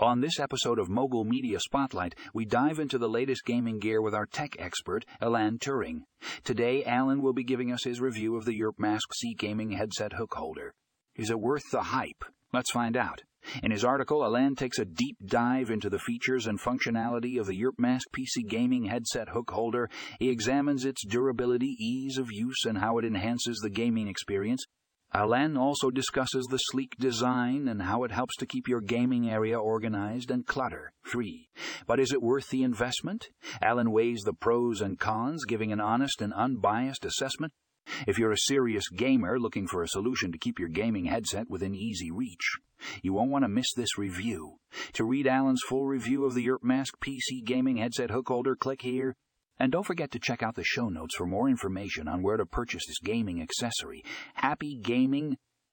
On this episode of Mogul Media Spotlight, we dive into the latest gaming gear with our tech expert, Alan Turing. Today, Alan will be giving us his review of the Mask C gaming headset hook holder. Is it worth the hype? Let's find out. In his article, Alan takes a deep dive into the features and functionality of the Mask PC gaming headset hook holder. He examines its durability, ease of use, and how it enhances the gaming experience. Alan also discusses the sleek design and how it helps to keep your gaming area organized and clutter free. But is it worth the investment? Alan weighs the pros and cons, giving an honest and unbiased assessment. If you're a serious gamer looking for a solution to keep your gaming headset within easy reach, you won't want to miss this review. To read Alan's full review of the Mask PC gaming headset hook holder, click here. And don't forget to check out the show notes for more information on where to purchase this gaming accessory. Happy gaming